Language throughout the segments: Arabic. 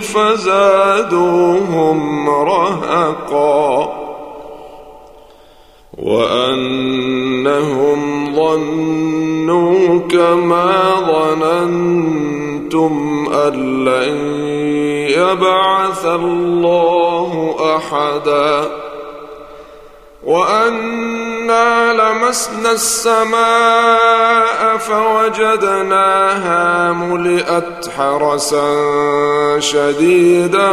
فزادوهم رهقا وأنهم ظنوا كما ظننتم أن لن يبعث الله أحدا وأنا لمسنا السماء فوجدناها ملئت حرسا شديدا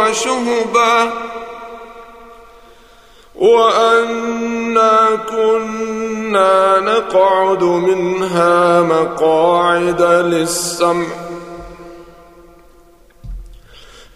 وشهبا وأنا كنا نقعد منها مقاعد للسمع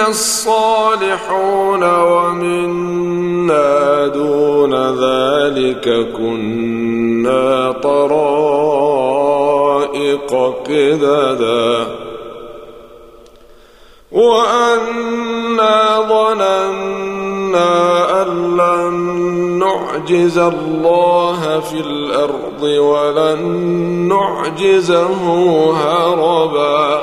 الصالحون ومنا دون ذلك كنا طرائق قددا وأنا ظننا أن لن نعجز الله في الأرض ولن نعجزه هربا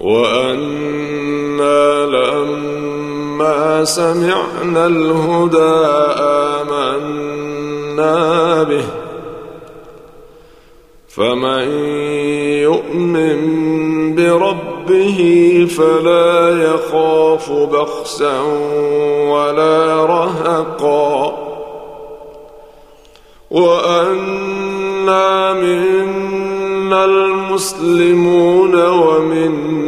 وأنا لما سمعنا الهدى آمنا به. فمن يؤمن بربه فلا يخاف بخسا ولا رهقا. وأنا منا المسلمون ومنا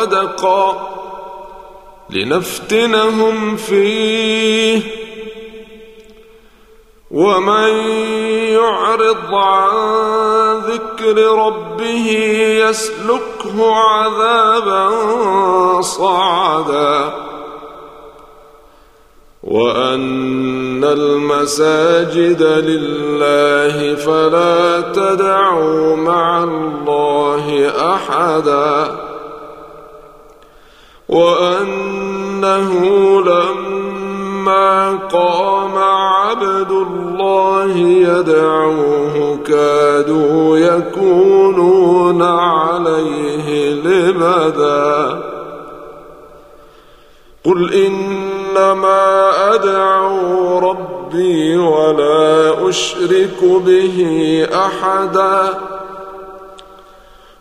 غدقا لنفتنهم فيه. ومن يعرض عن ذكر ربه يسلكه عذابا صعدا. وأن المساجد لله فلا تدعوا مع الله أحدا. وأنه لما قام عبد الله يدعوه كادوا يكونون عليه لبدا. قل إنما أدعو ربي ولا أشرك به أحدا.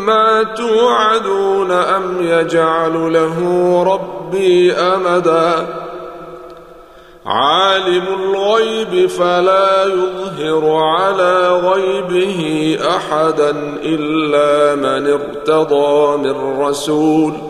ما توعدون أم يجعل له ربي أمدا؟ عالم الغيب فلا يظهر على غيبه أحدا إلا من ارتضى من رسول.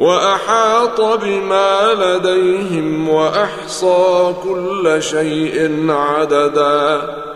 وأحاط بما لديهم وأحصى كل شيء عددا.